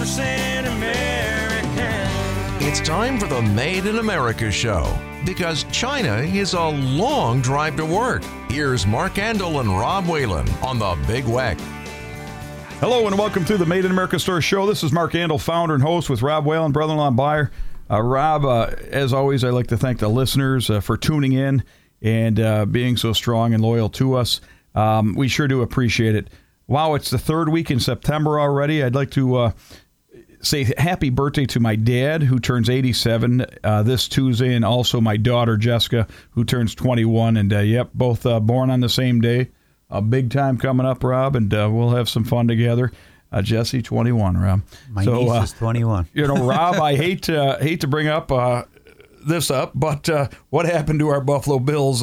100% American. It's time for the Made in America show because China is a long drive to work. Here's Mark Andol and Rob Whalen on the Big Weck. Hello and welcome to the Made in America Store Show. This is Mark Andol, founder and host with Rob Whalen, brother-in-law buyer. Uh, Rob, uh, as always, I'd like to thank the listeners uh, for tuning in and uh, being so strong and loyal to us. Um, we sure do appreciate it. Wow, it's the third week in September already. I'd like to uh, say happy birthday to my dad, who turns 87 uh, this Tuesday, and also my daughter, Jessica, who turns 21. And, yep, both born on the same day a big time coming up, Rob, and uh, we'll have some fun together. Uh, Jesse, 21, Rob. My so, niece uh, is 21. You know, Rob, I hate to hate to bring up uh, this up, but uh, what happened to our Buffalo Bills?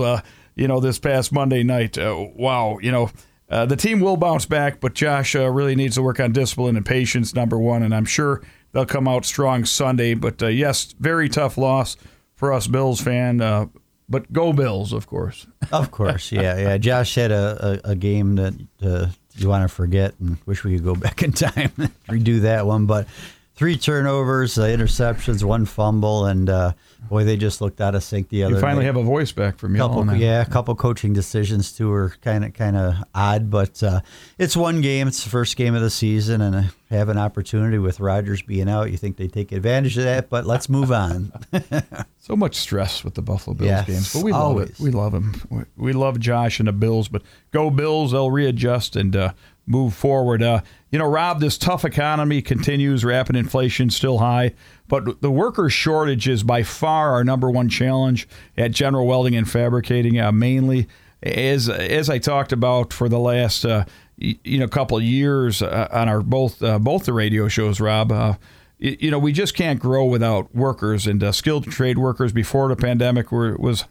you know, this past Monday night. wow, you know. The team will bounce back, but Josh really needs to work on discipline and patience, number one, and I'm sure they'll come out strong Sunday. But yes, very tough loss for us Bills fan but go Bills, of course. of course, yeah, yeah. Josh had a, a, a game that uh, you want to forget and wish we could go back in time and redo that one. But three turnovers, uh, interceptions, one fumble, and uh, boy, they just looked out of sync the other. You finally have a voice back from you. Couple, yeah, a couple coaching decisions too are kind of kind of odd, but uh, it's one game. It's the first game of the season, and I have an opportunity with Rodgers being out. You think they take advantage of that, but let's move on. so much stress with the Buffalo Bills yes, games, but we always. love it. We love them. We love Josh and the Bills, but go Bills! They'll readjust and. Uh, move forward. Uh, you know, Rob, this tough economy continues, rapid inflation still high, but the worker shortage is by far our number one challenge at General Welding and Fabricating, uh, mainly. As, as I talked about for the last uh, you know couple of years uh, on our both uh, both the radio shows, Rob, uh, you know we just can't grow without workers and uh, skilled trade workers. Before the pandemic were, was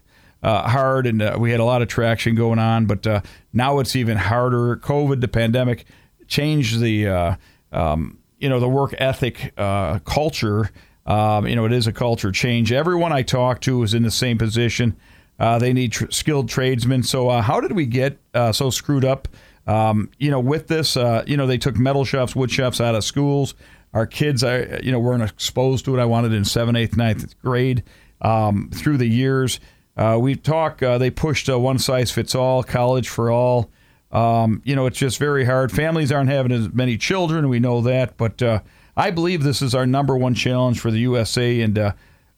uh, hard, and uh, we had a lot of traction going on. But uh, now it's even harder. COVID, the pandemic, changed the uh, um, you know the work ethic uh, culture. Um, you know, it is a culture change. Everyone I talk to is in the same position. Uh, they need tr- skilled tradesmen. So how did we get so screwed up? Um, you know, with this, you know, they took metal shops, wood shops out of schools. Our kids, I, you know, weren't exposed to it. I wanted in seventh, eighth, ninth grade um, through the years. Uh, we talk, uh, they pushed a one size fits all, college for all. Um, you know, it's just very hard. Families aren't having as many children. We know that. But uh, I believe this is our number one challenge for the USA. And, uh,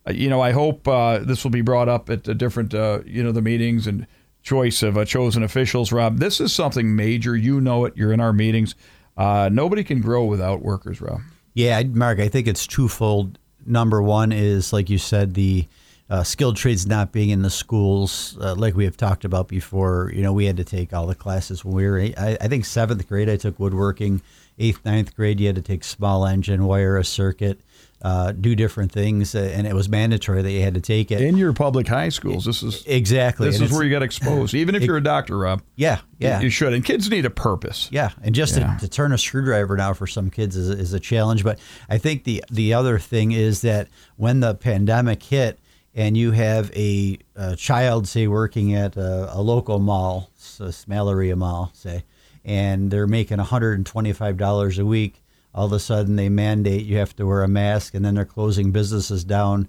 you know, I hope uh, this will be brought up at the different, you know, the meetings and choice of chosen officials. Rob, this is something major. You know it. You're in our meetings. nobody can grow without workers, Rob. Yeah, Mark, I think it's twofold. Number one is, like you said, the uh, skilled trades not being in the schools, uh, like we have talked about before. You know, we had to take all the classes when we were, I, I think seventh grade, I took woodworking. Eighth, ninth grade, you had to take small engine, wire a circuit, uh, do different things, uh, and it was mandatory that you had to take it in your public high schools. This is exactly this and is where you got exposed. Even if it, you're a doctor, Rob. Yeah, yeah, you should. And kids need a purpose. Yeah, and just yeah. To, to, turn a screwdriver now for some kids is, is a challenge. But I think the the other thing is that when the pandemic hit and you have a, a child, say, working at a, a local mall, a Smalleria Mall, say, and they're making $125 a week, all of a sudden they mandate you have to wear a mask, and then they're closing businesses down,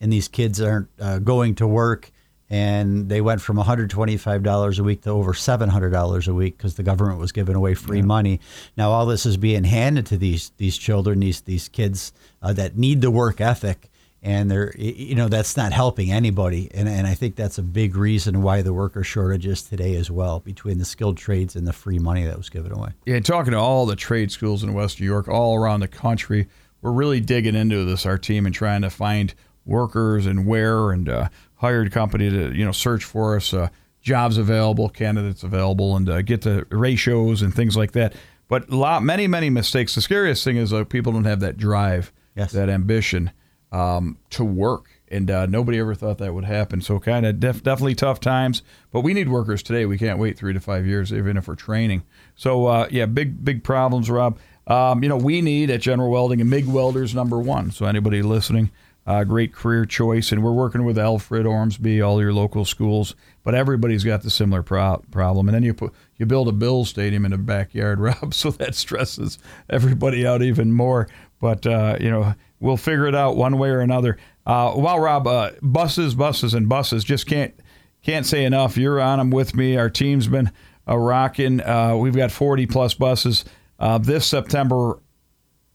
and these kids aren't uh, going to work, and they went from $125 a week to over $700 a week because the government was giving away free yeah. money. Now all this is being handed to these these children, these these kids uh, that need the work ethic and they're you know that's not helping anybody. And, and i think that's a big reason why the worker shortage is today as well between the skilled trades and the free money that was given away. Yeah talking to all the trade schools in west new york all around the country we're really digging into this our team and trying to find workers and where and uh, hired company to you know search for us uh, jobs available candidates available and uh, get the ratios and things like that. But a lot many many mistakes. The scariest thing is uh, people don't have that drive yes. that ambition um, to work. And uh, nobody ever thought that would happen. So, kind of def- definitely tough times. But we need workers today. We can't wait three to five years, even if we're training. So, uh, yeah, big, big problems, Rob. Um, you know, we need at General Welding and MIG welders number one. So, anybody listening, uh, great career choice. And we're working with Alfred, Ormsby, all your local schools. But everybody's got the similar pro- problem. And then you put you build a Bill stadium in the backyard, Rob, so that stresses everybody out even more. But uh, you know, we'll figure it out one way or another. Uh, well, Rob, uh, buses, buses, and buses just can't can't say enough. You're on them with me. Our team's been rocking. Uh, we've got 40 plus buses uh, this September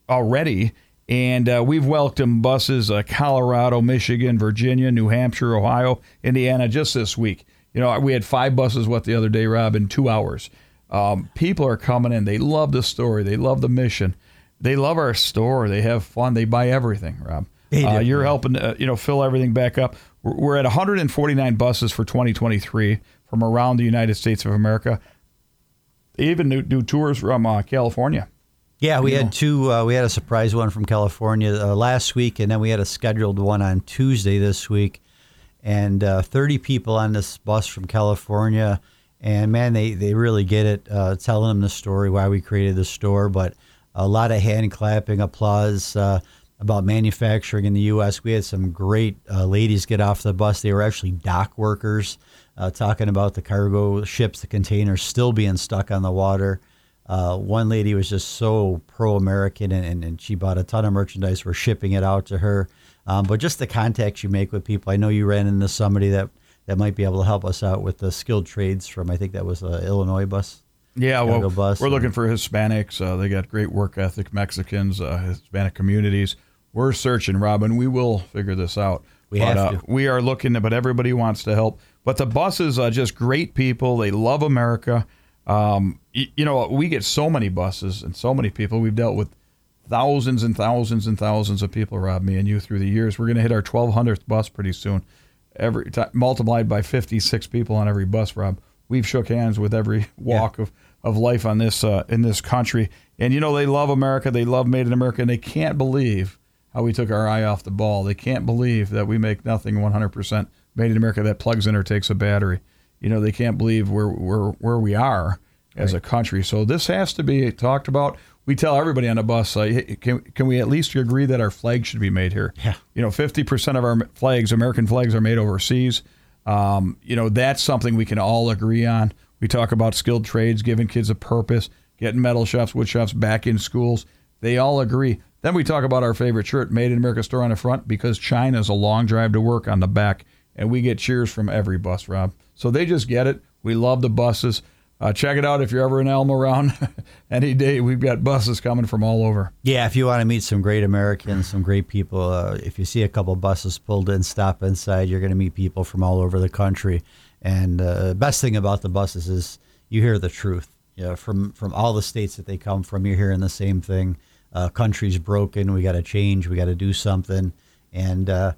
already. And uh, we've welcomed buses Colorado, Michigan, Virginia, New Hampshire, Ohio, Indiana just this week. You know, we had five buses, what, the other day, Rob, in two hours. Um, people are coming in. They love the story, they love the mission, they love our store. They have fun. They buy everything, Rob. Uh, you're helping, uh, you know, fill everything back up. We're, we're at 149 buses for 2023 from around the United States of America. They even do, do tours from uh, California. Yeah, we You had know. two. Uh, we had a surprise one from California uh, last week, and then we had a scheduled one on Tuesday this week. And uh, 30 people on this bus from California. And man, they, they really get it, uh, telling them the story, why we created the store. But a lot of hand clapping, applause uh, about manufacturing in the U.S. We had some great uh, ladies get off the bus. They were actually dock workers uh, talking about the cargo ships, the containers still being stuck on the water. Uh, one lady was just so pro-American, and, and, and she bought a ton of merchandise. We're shipping it out to her. Um, but just the contacts you make with people. I know you ran into somebody that, that might be able to help us out with the skilled trades from, I think that was a Illinois bus. Yeah, well, we're and- looking for Hispanics. Uh, they got great work ethic, Mexicans, uh, Hispanic communities. We're searching, Robin. We will figure this out. We but, have uh, to. We are looking, but everybody wants to help. But the buses are just great people. They love America. Um, y- you know, we get so many buses and so many people. We've dealt with thousands and thousands and thousands of people, Rob, me and you, through the years. We're going to hit our 1200th bus pretty soon. Every time multiplied by 56 people on every bus, Rob. We've shook hands with every walk of, of life on this uh, in this country, and you know they love America. They love Made in America, and they can't believe how we took our eye off the ball. They can't believe that we make nothing 100% made in America that plugs in or takes a battery. You know they can't believe where where where we are as a country. So this has to be talked about. We tell everybody on the bus, uh, hey, can, can we at least agree that our flag should be made here? Yeah. You know, 50% of our flags, American flags, are made overseas. Um, you know, that's something we can all agree on. We talk about skilled trades, giving kids a purpose, getting metal shops, wood shops back in schools. They all agree. Then we talk about our favorite shirt, Made in America store on the front, because China's a long drive to work on the back. And we get cheers from every bus, Rob. So they just get it. We love the buses. Uh, check it out if you're ever in Elm around any day. We've got buses coming from all over. Yeah, if you want to meet some great Americans, some great people, uh, if you see a couple buses pulled in, stop inside. You're going to meet people from all over the country. And uh, the best thing about the buses is you hear the truth. You know, from from all the states that they come from, you're hearing the same thing. Uh, country's broken. We got to change. We got to do something. And uh,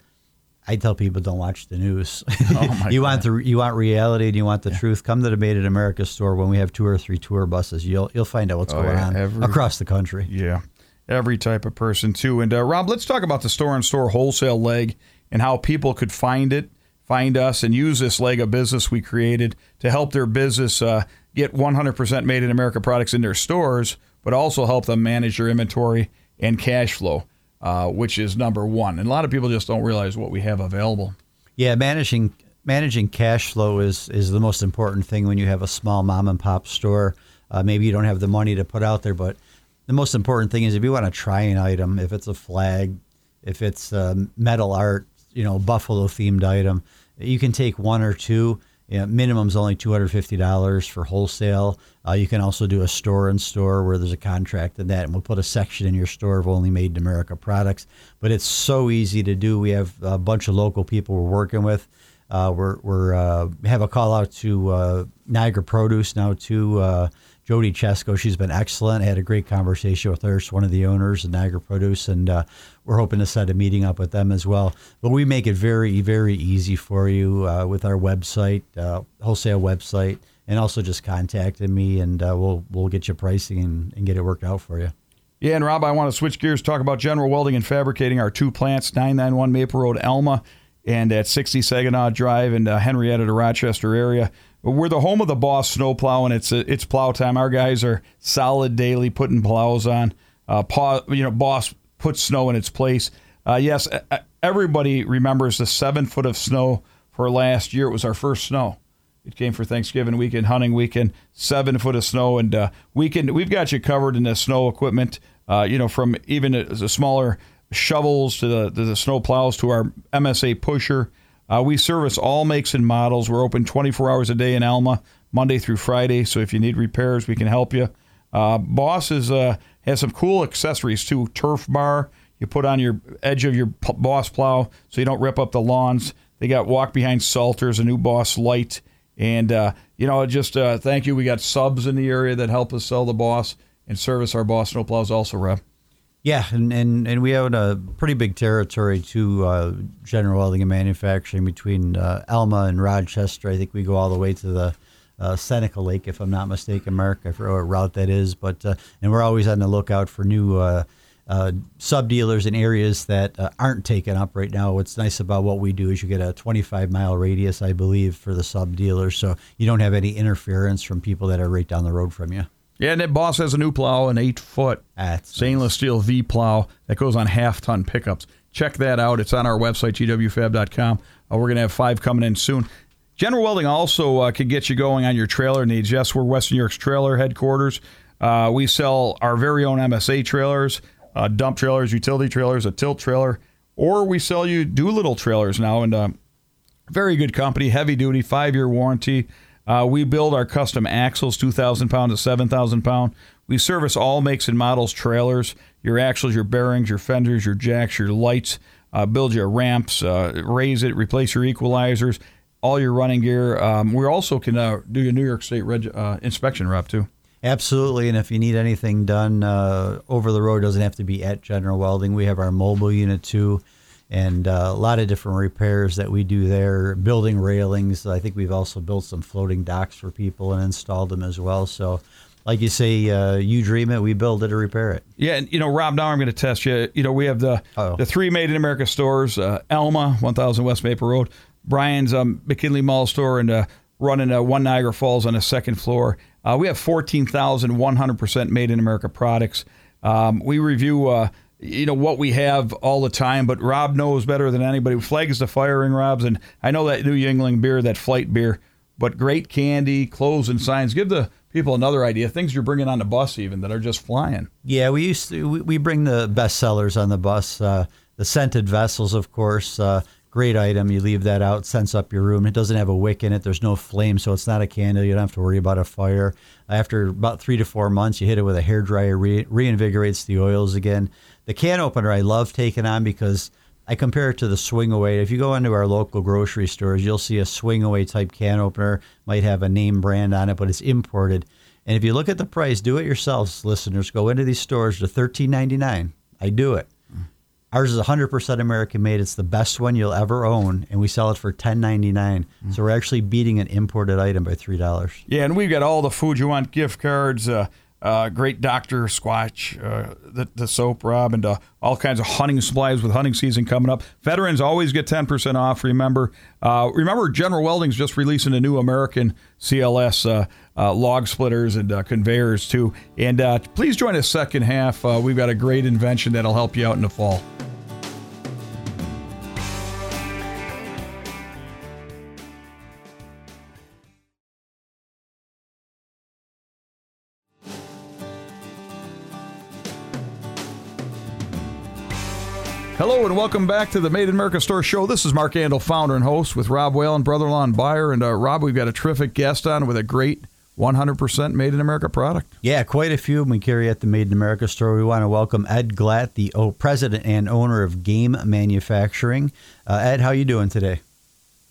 I tell people don't watch the news. Oh, my you want the you want reality and you want the truth. Come to the Made in America store when we have two or three tour buses. You'll you'll find out what's Oh, going yeah, on every- across the country. Yeah, every type of person too. And uh, Rob, let's talk about the store and store wholesale leg and how people could find it, find us, and use this leg of business we created to help their business uh, get 100% made in America products in their stores, but also help them manage their inventory and cash flow, uh, which is number one. And a lot of people just don't realize what we have available. Yeah, managing managing cash flow is is the most important thing when you have a small mom and pop store. Uh, maybe you don't have the money to put out there, but the most important thing is if you want to try an item, if it's a flag, if it's um, metal art, you know, buffalo themed item, you can take one or two. Know, minimum's only two hundred fifty dollars for wholesale. Uh, you can also do a store in store where there's a contract in that, and we'll put a section in your store of only made in America products. But it's so easy to do. We have a bunch of local people we're working with. Uh, we're we're uh, have a call out to uh, Niagara Produce now to uh, Jody Chesko. She's been excellent. I had a great conversation with her. One of the owners of Niagara Produce, and uh, we're hoping to set a meeting up with them as well. But we make it very very easy for you uh, with our website, uh, wholesale website, and also just contacting me, and uh, we'll we'll get you pricing and, and get it worked out for you. Yeah, and Rob, I want to switch gears, talk about general welding and fabricating our two plants, 991 Maple Road, Elma, and at 60 Saginaw Drive in uh, Henrietta, the Rochester area. We're the home of the Boss snowplow, and it's it's plow time. Our guys are solid daily, putting plows on. Uh, paw, you know, Boss puts snow in its place. Uh, yes, everybody remembers the seven foot of snow for last year. It was our first snow. It came for Thanksgiving weekend, hunting weekend, seven foot of snow, and uh, weekend. We've got you covered in the snow equipment. Uh, you know, from even the smaller shovels to the, to the snow plows to our MSA pusher. Uh, we service all makes and models. We're open 24 hours a day in Elma, Monday through Friday. So if you need repairs, we can help you. Uh, Boss is, uh, has some cool accessories too. Turf bar you put on your edge of your p- Boss plow so you don't rip up the lawns. They got walk behind salters, a new Boss light, and uh, you know just uh, thank you. We got subs in the area that help us sell the Boss and service our Boss snowplows also, Rob. Yeah, and, and, and we own a pretty big territory to uh, general welding and manufacturing between uh, Elma and Rochester. I think we go all the way to the uh, Seneca Lake, if I'm not mistaken, Mark. I forget what route that is, but uh, and we're always on the lookout for new uh, uh, sub dealers in areas that aren't taken up right now. What's nice about what we do is you get a 25 mile radius, I believe, for the sub dealers, so you don't have any interference from people that are right down the road from you. Yeah, and that boss has a new plow, an eight foot That's stainless steel V plow that goes on half ton pickups. Check that out. It's on our website, gwfab.com. Uh, we're going to have five coming in soon. General Welding also uh, can get you going on your trailer needs. Yes, we're Western New York's trailer headquarters. Uh, we sell our very own MSA trailers, uh, dump trailers, utility trailers, a tilt trailer, or we sell you Doolittle trailers now. And uh, very good company, heavy duty, five year warranty. Uh, we build our custom axles, 2,000 pound to 7,000 pound. We service all makes and models trailers, your axles, your bearings, your fenders, your jacks, your lights, uh, build your ramps, uh, raise it, replace your equalizers, all your running gear. Um, we also can uh, do your New York State reg- uh, inspection rep too. Absolutely, and if you need anything done uh, over the road, doesn't have to be at General Welding. We have our mobile unit too, and uh, a lot of different repairs that we do there. Building railings. I think we've also built some floating docks for people and installed them as well. So, like you say, uh, you dream it, we build it or repair it. Yeah, and you know, Rob, now I'm going to test you. You know, we have the Uh-oh. the three Made in America stores: uh, Elma, 1000 West Maple Road, Brian's um, McKinley Mall store, and uh, running uh, One Niagara Falls on the second floor. Uh, we have 14,100% Made in America products. Um, we review. You know what we have all the time, but Rob knows better than anybody. Flags the firing, Rob's, and I know that New Yuengling beer, that flight beer, but great candy, clothes, and signs. Give the people another idea. Things you're bringing on the bus, even that are just flying. Yeah, we used to we, we bring the best sellers on the bus. Uh, the scented vessels, of course, uh, great item. You leave that out, scents up your room. It doesn't have a wick in it. There's no flame, so it's not a candle. You don't have to worry about a fire. After about three to four months, you hit it with a hair dryer, re- reinvigorates the oils again. The can opener I love taking on because I compare it to the swing away. If you go into our local grocery stores, you'll see a swing away type can opener, might have a name brand on it, but it's imported. And if you look at the price, do it yourselves, listeners. Go into these stores, they're thirteen ninety nine. I do it. Ours is 100% American made. It's the best one you'll ever own, and we sell it for $10.99. So we're actually beating an imported item by three dollars. Yeah, and we've got all the food you want, gift cards, uh, uh, great Dr. Squatch, uh, the, the soap, Rob, and uh, all kinds of hunting supplies with hunting season coming up. Veterans always get 10% off, remember. Uh, remember, General Welding's just releasing a new American CLS uh, uh, log splitters and conveyors, too. And please join us second half. We've got a great invention that'll help you out in the fall. Welcome back to the Made in America Store Show. This is Mark Andol, founder and host with Rob Whalen, brother-in-law and buyer. And uh, Rob, we've got a terrific guest on with a great 100% Made in America product. Yeah, quite a few we carry at the Made in America store. We want to welcome Ed Glatt, the o- president and owner of Game Manufacturing. Uh, Ed, how are you doing today?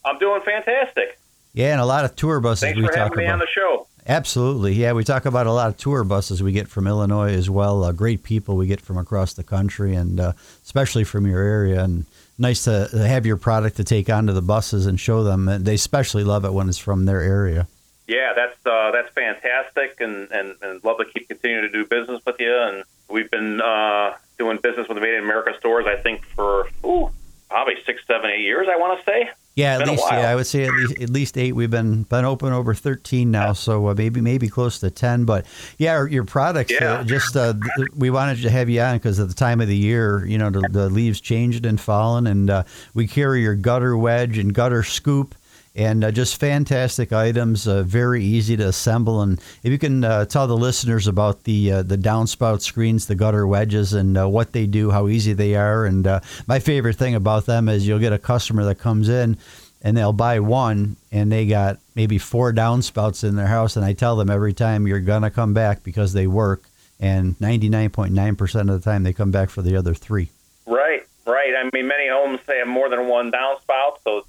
I'm doing fantastic. Yeah, and a lot of tour buses Thanks we for talk having me about. on the show. Absolutely. Yeah, we talk about a lot of tour buses we get from Illinois as well. Uh, great people we get from across the country and uh, especially from your area. And nice to have your product to take onto the buses and show them. And they especially love it when it's from their area. Yeah, that's uh, that's fantastic, and, and, and love to keep continuing to do business with you. And we've been uh, doing business with the Made in America stores, I think, for ooh, probably six, seven, eight years. I want to say. Yeah, at least yeah, I would say at least at least eight. We've been been open over thirteen now, so uh, maybe maybe close to ten. But yeah, our- your products. Yeah. Uh, just uh, th- we wanted to have you on because at the time of the year, you know, the, the leaves changed and fallen, and uh, we carry your gutter wedge and gutter scoop. And uh, just fantastic items, uh, very easy to assemble. And if you can uh, tell the listeners about the uh, the downspout screens, the gutter wedges, and uh, what they do, how easy they are. And uh, my favorite thing about them is you'll get a customer that comes in and they'll buy one and they got maybe four downspouts in their house and I tell them every time you're gonna come back because they work and 99.9% of the time they come back for the other three. Right, right. I mean, many homes they have more than one downspout, so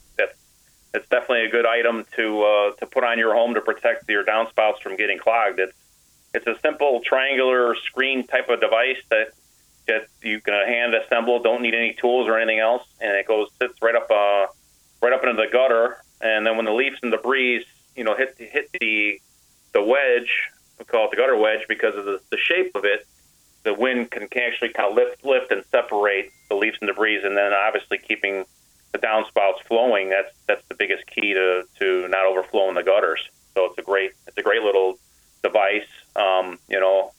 that's definitely a good item to uh, to put on your home to protect your downspouts from getting clogged. It's it's a simple triangular screen type of device that that you can hand assemble. Don't need any tools or anything else, and it goes sits right up uh, right up into the gutter. And then when the leaves and the breeze, you know, hit hit the the wedge, we call it the gutter wedge because of the, the shape of it. The wind can, can actually kind of lift lift and separate the leaves and debris, and then obviously keeping the downspouts flowing. That's that's the biggest key to to not overflowing the gutters. So it's a great it's a great little device. Um, you know,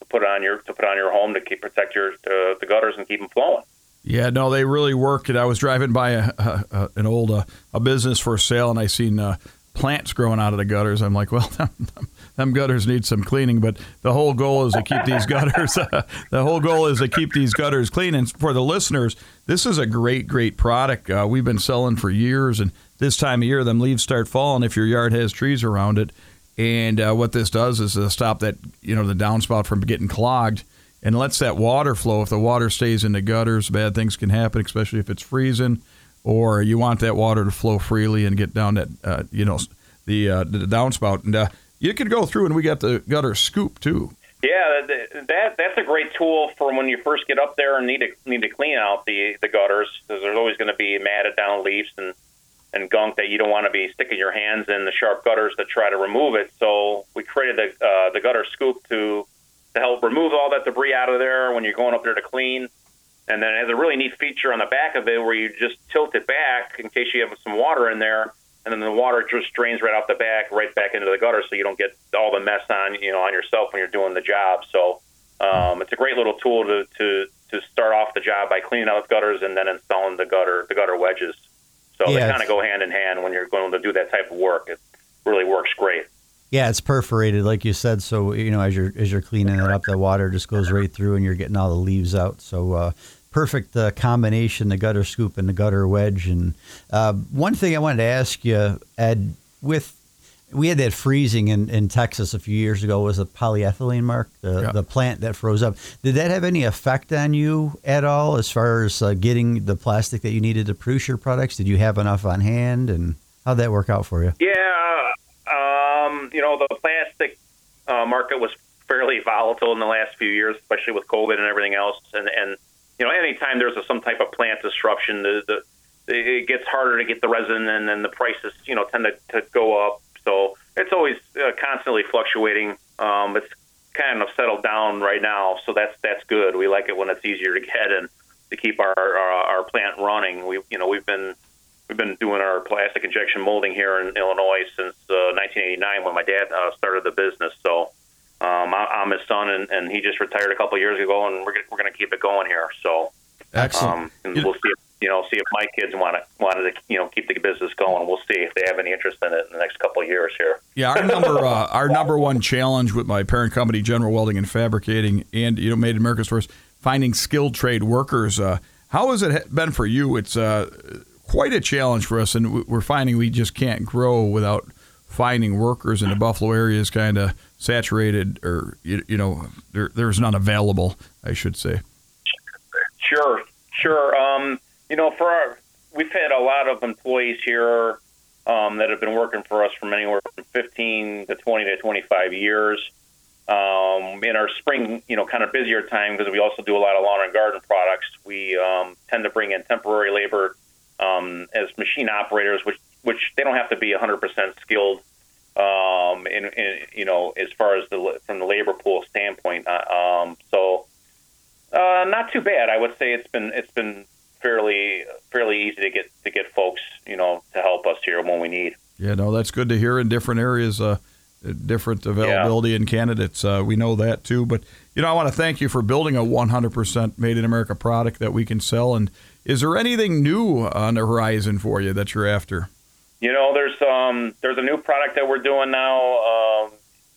to put on your to put on your home to keep protect your uh, the gutters and keep them flowing. Yeah, no, they really work. And I was driving by a, a, a, an old uh, a business for sale, and I seen uh, plants growing out of the gutters. I'm like, well, them, them gutters need some cleaning. But the whole goal is to keep these gutters. the whole goal is to keep these gutters clean. And for the listeners, this is a great, great product. Uh, we've been selling for years, and this time of year, them leaves start falling if your yard has trees around it. And uh, what this does is to stop that, you know, the downspout from getting clogged and lets that water flow. If the water stays in the gutters, bad things can happen, especially if it's freezing, or you want that water to flow freely and get down that, uh, you know, the uh, the downspout. And uh, you could go through, and we got the gutter scoop too. Yeah, that, that that's a great tool for when you first get up there and need to need to clean out the the gutters because there's always going to be matted down leaves and and gunk that you don't want to be sticking your hands in the sharp gutters to try to remove it. So we created the uh, the gutter scoop to to help remove all that debris out of there when you're going up there to clean. And then it has a really neat feature on the back of it where you just tilt it back in case you have some water in there, and then the water just drains right off the back, right back into the gutter, so you don't get all the mess on you know on yourself when you're doing the job. So um, it's a great little tool to, to to start off the job by cleaning out gutters and then installing the gutter the gutter wedges. So Yeah, they kind of go hand in hand when you're going to do that type of work. It really works great. Yeah, it's perforated, like you said. So you know, as you're as you're cleaning it up, the water just goes right through, and you're getting all the leaves out. So uh, perfect uh, combination: the gutter scoop and the gutter wedge. And uh, one thing I wanted to ask you, Ed, with we had that freezing in, in Texas a few years ago was a polyethylene mark, the, Yeah. the plant that froze up. Did that have any effect on you at all as far as uh, getting the plastic that you needed to produce your products? Did you have enough on hand, and how'd that work out for you? Yeah, um, you know, the plastic uh, market was fairly volatile in the last few years, especially with COVID and everything else. And, and you know, anytime there's a, some type of plant disruption, the, the it gets harder to get the resin, and then the prices, you know, tend to, to go up. So it's always uh, constantly fluctuating. Um, it's kind of settled down right now, so that's that's good. We like it when it's easier to get and to keep our our, our plant running. We you know we've been we've been doing our plastic injection molding here in Illinois since uh, 1989 when my dad uh, started the business. So um, I, I'm his son, and, and he just retired a couple of years ago, and we're we're going to keep it going here. So Excellent. um, and we'll see if you know see if my kids want to wanted to you know keep the business going. We'll see if they have any interest in it in the next couple of years here. Yeah, our number uh, our number one challenge with my parent company, General Welding and Fabricating, and you know, Made in America stores, finding skilled trade workers. Uh, how has it been for you? It's uh, quite a challenge for us, and we- we're finding we just can't grow without finding workers. in the Buffalo area is kind of saturated, or you, you know, there, there's none available, I should say. Sure, sure. Um, you know, for our, we've had a lot of employees here um, that have been working for us from anywhere from 15 to 20 to 25 years. Um, in our spring, you know, kind of busier time because we also do a lot of lawn and garden products. We um, tend to bring in temporary labor um, as machine operators, which which they don't have to be 100% skilled. Um, in, in you know, as far as the from the labor pool standpoint, uh, um, so uh, not too bad. I would say it's been it's been fairly fairly easy to get to get folks, you know, to help us here when we need. Yeah, no, that's good to hear in different areas, uh, different availability and candidates. Uh, we know that too. But, you know, I want to thank you for building a 100% made in America product that we can sell. And is there anything new on the horizon for you that you're after? You know, there's um, there's a new product that we're doing now. Um,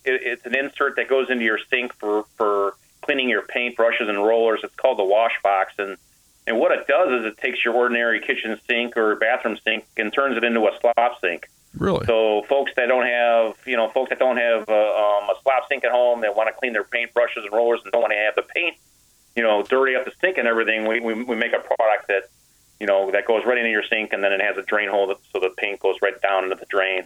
it, it's an insert that goes into your sink for, for cleaning your paint brushes and rollers. It's called the Wash Box. And and what it does is it takes your ordinary kitchen sink or bathroom sink and turns it into a slop sink. Really? So folks that don't have, you know, folks that don't have uh, um, a slop sink at home, that want to clean their paint brushes and rollers and don't want to have the paint, you know, dirty up the sink and everything, we, we, we make a product that, you know, that goes right into your sink and then it has a drain hole that, so the paint goes right down into the drain.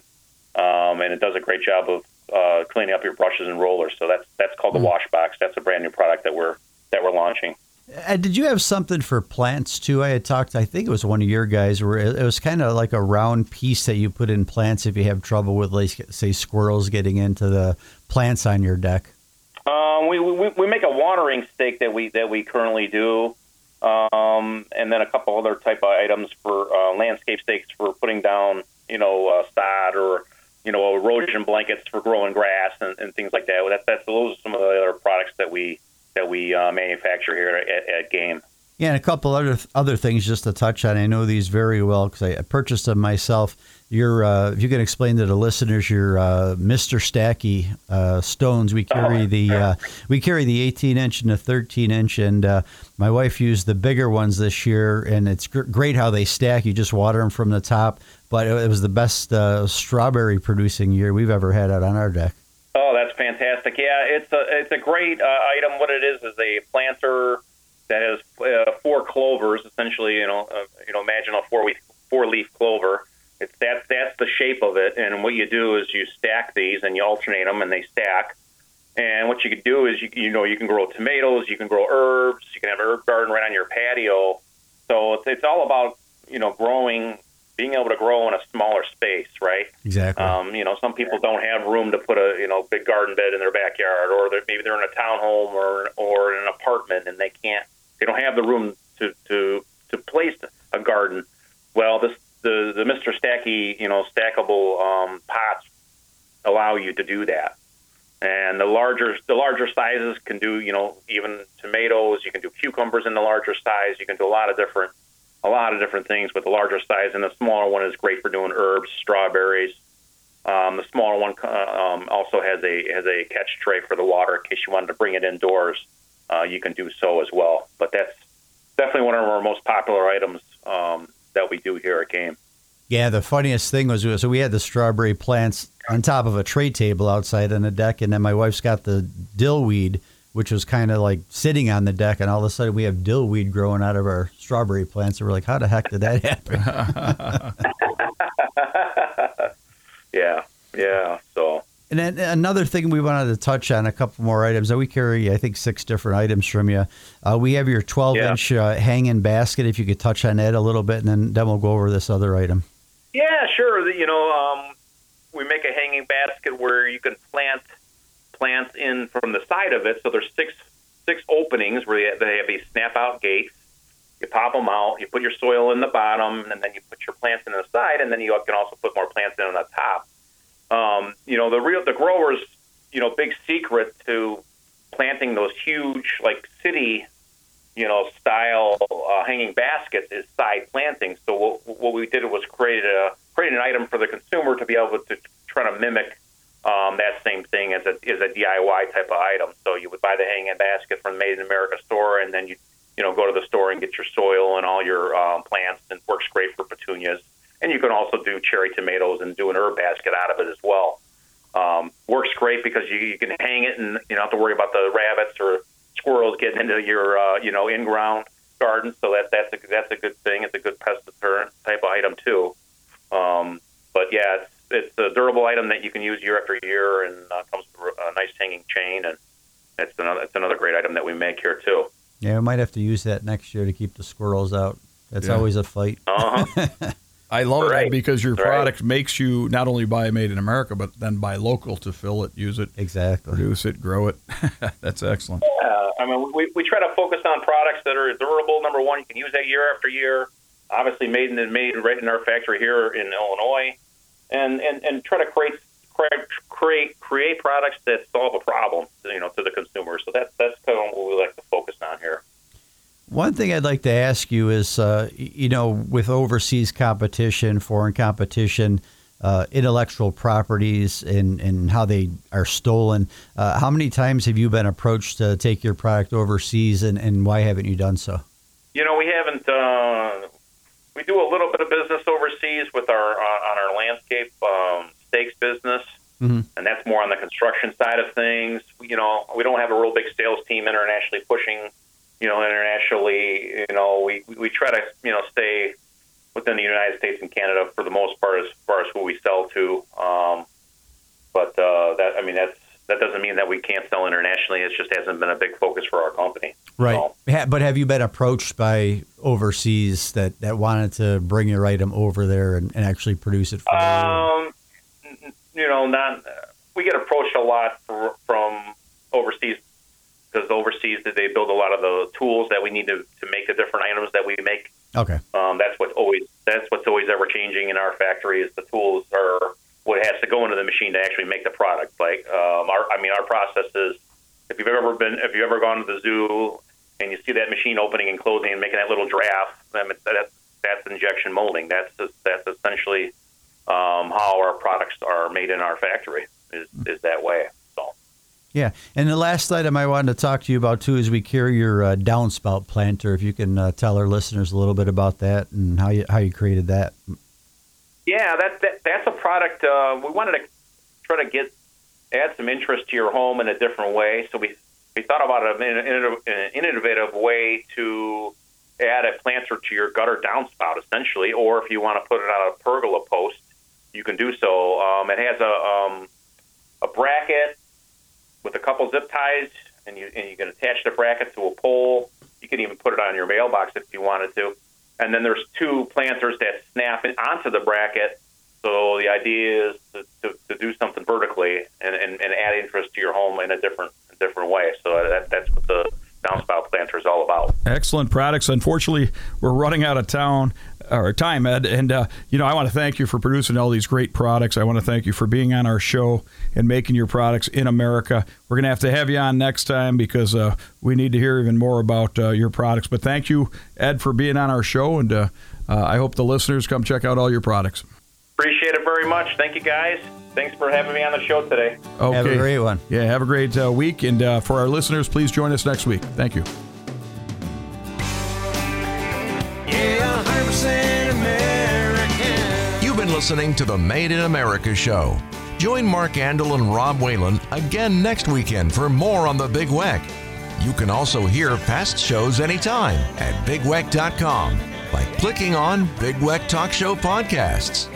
Um, and it does a great job of uh, cleaning up your brushes and rollers. So that's that's called the Wash Box. That's a brand new product that we're that we're launching. Uh, did you have something for plants too? I had talked, I think it was one of your guys, where it was kind of like a round piece that you put in plants if you have trouble with, like, say, squirrels getting into the plants on your deck. Um, we, we we make a watering stake that we that we currently do, um, and then a couple other type of items for uh, landscape stakes for putting down, you know, uh, sod or you know erosion blankets for growing grass and, and things like that. That's that's those are some of the other products that we that we uh, manufacture here at, at Game. Yeah, and a couple other other things just to touch on. I know these very well because I purchased them myself. Your, uh, if you can explain to the listeners, your uh, Mr. Stacky uh, stones. We carry the uh, we carry the 18 inch and the 13 inch, and uh, my wife used the bigger ones this year, and it's gr- great how they stack. You just water them from the top, but it, it was the best uh, strawberry producing year we've ever had out on our deck. Oh, that's fantastic! Yeah, it's a it's a great uh, item. What it is is a planter that has uh, four clovers. Essentially, you know, uh, you know, imagine a four leaf four leaf clover. It's that that's the shape of it. And what you do is you stack these and you alternate them, and they stack. And what you could do is you you know you can grow tomatoes, you can grow herbs, you can have an herb garden right on your patio. So it's it's all about you know growing being able to grow in a smaller space, right? Exactly. Um, you know, some people don't have room to put a you know big garden bed in their backyard, or they're, maybe they're in a townhome or or in an apartment and they can't, they don't have the room to to to place a garden. Well, this the the Mr. Stacky you know stackable um, pots allow you to do that. And the larger the larger sizes can do you know even tomatoes. You can do cucumbers in the larger size. You can do a lot of different a lot of different things with the larger size, and the smaller one is great for doing herbs, strawberries. Um, the smaller one uh, um, also has a has a catch tray for the water in case you wanted to bring it indoors. Uh, you can do so as well. But that's definitely one of our most popular items um, that we do here at Game. Yeah, the funniest thing was so we had the strawberry plants on top of a tray table outside on the deck, and then my wife's got the dill weed which was kind of like sitting on the deck, and all of a sudden we have dillweed growing out of our strawberry plants. And we're like, how the heck did that happen? yeah, yeah. So. And then another thing we wanted to touch on, a couple more items. That we carry, I think, six different items from you. Uh, we have your 12 yeah. inch uh, hanging basket. If you could touch on that a little bit, and then, then we'll go over this other item. Yeah, sure. You know, um, we make a hanging basket where you can plant – plants in from the side of it. So there's six six openings where they have these snap out gates. You pop them out. You put your soil in the bottom, and then you put your plants in the side, and then you can also put more plants in on the top. Um, you know, the real the growers, you know, big secret to planting those huge like city, you know, style uh, hanging baskets is side planting. So what, what we did was create a create an item for the consumer to be able to try to mimic um, that same thing as a is a DIY type of item. So you would buy the hanging basket from the Made in America store, and then you you know go to the store and get your soil and all your um, plants, and works great for petunias. And you can also do cherry tomatoes and do an herb basket out of it as well. Um, works great because you, you can hang it and you don't have to worry about the rabbits or squirrels getting into your uh, you know in ground garden. So that that's a that's a good thing. It's a good pest deterrent type of item too. Um, but yeah, it's it's a durable item that you can use year after year, and uh, comes with a nice hanging chain, and it's another it's another great item that we make here too. Yeah, we might have to use that next year to keep the squirrels out. That's yeah. always a fight. Uh-huh. I love right. that because your product right. makes you not only buy made in America, but then buy local to fill it, use it, exactly, produce it, grow it. That's excellent. Yeah, I mean, we, we try to focus on products that are durable. Number one, you can use that year after year. obviously made and made right in our factory here in Illinois, and and, and try to create create create create products that solve a problem, you know, to the consumer. So that's that's kind of what we like to focus on here. One thing I'd like to ask you is, uh, you know, with overseas competition, foreign competition, uh, intellectual properties, and, and how they are stolen, uh, how many times have you been approached to take your product overseas, and, and why haven't you done so? You know, we haven't. Uh, we do a little bit of business overseas with our uh, on our landscape um, stakes business, mm-hmm. and that's more on the construction side of things. You know, we don't have a real big sales team internationally pushing you know, internationally, you know, we we try to you know stay within the United States and Canada for the most part as far as who we sell to. Um, but uh, that I mean that's that doesn't mean that we can't sell internationally. It just hasn't been a big focus for our company. Right. So, but have you been approached by overseas that, that wanted to bring your item over there and, and actually produce it for um, you? You know, not. We get approached a lot for, from overseas because overseas they build a lot of the tools that we need to, to make the different items that we make. Okay. Um, that's what always that's what's always ever changing in our factory is the tools are what has to go into the machine to actually make the product. Like um, our, I mean, our process is if you've ever been if you've ever gone to the zoo and you see that machine opening and closing and making that little draft, then that's that's injection molding. That's that's essentially um, how our products are made in our factory. Is is that way. Yeah, and the last item I wanted to talk to you about too is we carry your uh, downspout planter. If you can uh, tell our listeners a little bit about that and how you how you created that. Yeah, that, that that's a product uh, we wanted to try to get add some interest to your home in a different way. So we we thought about an innovative way to add a planter to your gutter downspout, essentially, or if you want to put it on a pergola post, you can do so. Um, it has a um, a bracket with a couple zip ties, and you and you can attach the bracket to a pole. You can even put it on your mailbox if you wanted to. And then there's two planters that snap onto the bracket. So the idea is to, to, to do something vertically and, and, and add interest to your home in a different different way. So that, that's what the downspout planter is all about. Excellent products. Unfortunately, we're running out of town or time, Ed. And uh, you know, I want to thank you for producing all these great products. I want to thank you for being on our show and making your products in America. We're going to have to have you on next time because uh, we need to hear even more about uh, your products. But thank you, Ed, for being on our show, and uh, uh, I hope the listeners come check out all your products. Appreciate it very much. Thank you, guys. Thanks for having me on the show today. Okay. Have a great one. Yeah, have a great uh, week. And for our listeners, please join us next week. Thank you. Listening to the Made in America show. Join Mark Andol and Rob Whalen again next weekend for more on the Big Weck. You can also hear past shows anytime at bigweck.com by clicking on Big Weck Talk Show Podcasts.